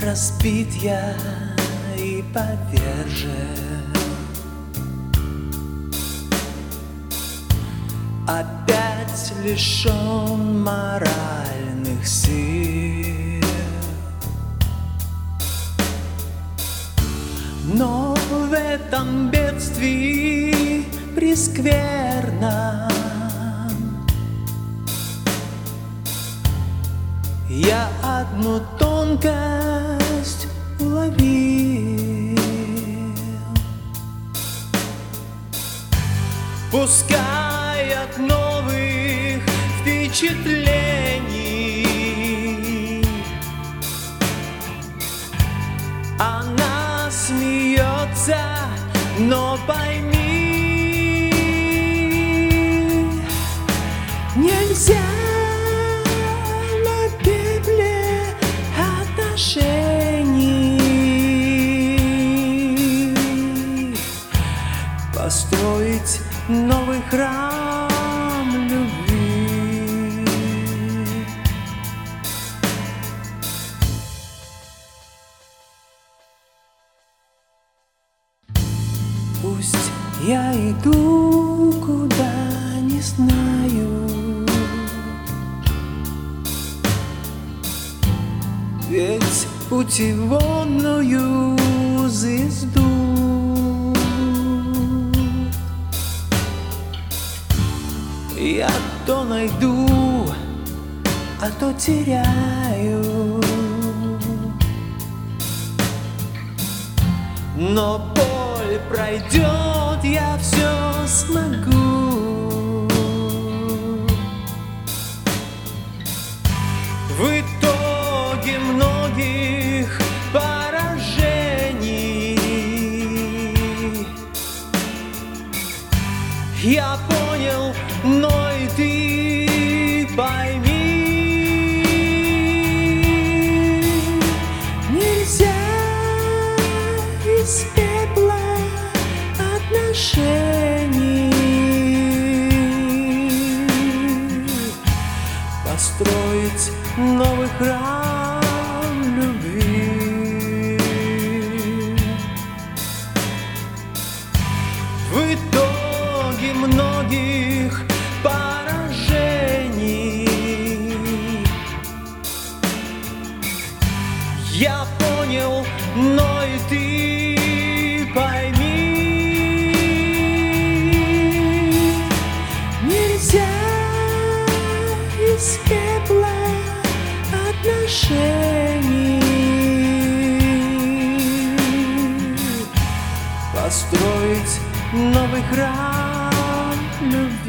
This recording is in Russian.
разбит я и повержен. Опять лишен моральных сил. Но в этом бедствии прескверно Я одну тонкость уловил. Пускай от новых впечатлений. Она смеется, но пойми Нельзя построить новый храм любви. Пусть я иду куда не знаю, ведь путеводную звезду Я то найду, а то теряю. Но боль пройдет, я все смогу Я понял, но и ты пойми. Нельзя из пепла отношений Построить новый храм любви но и ты пойми Нельзя из пепла отношений Построить новый храм любви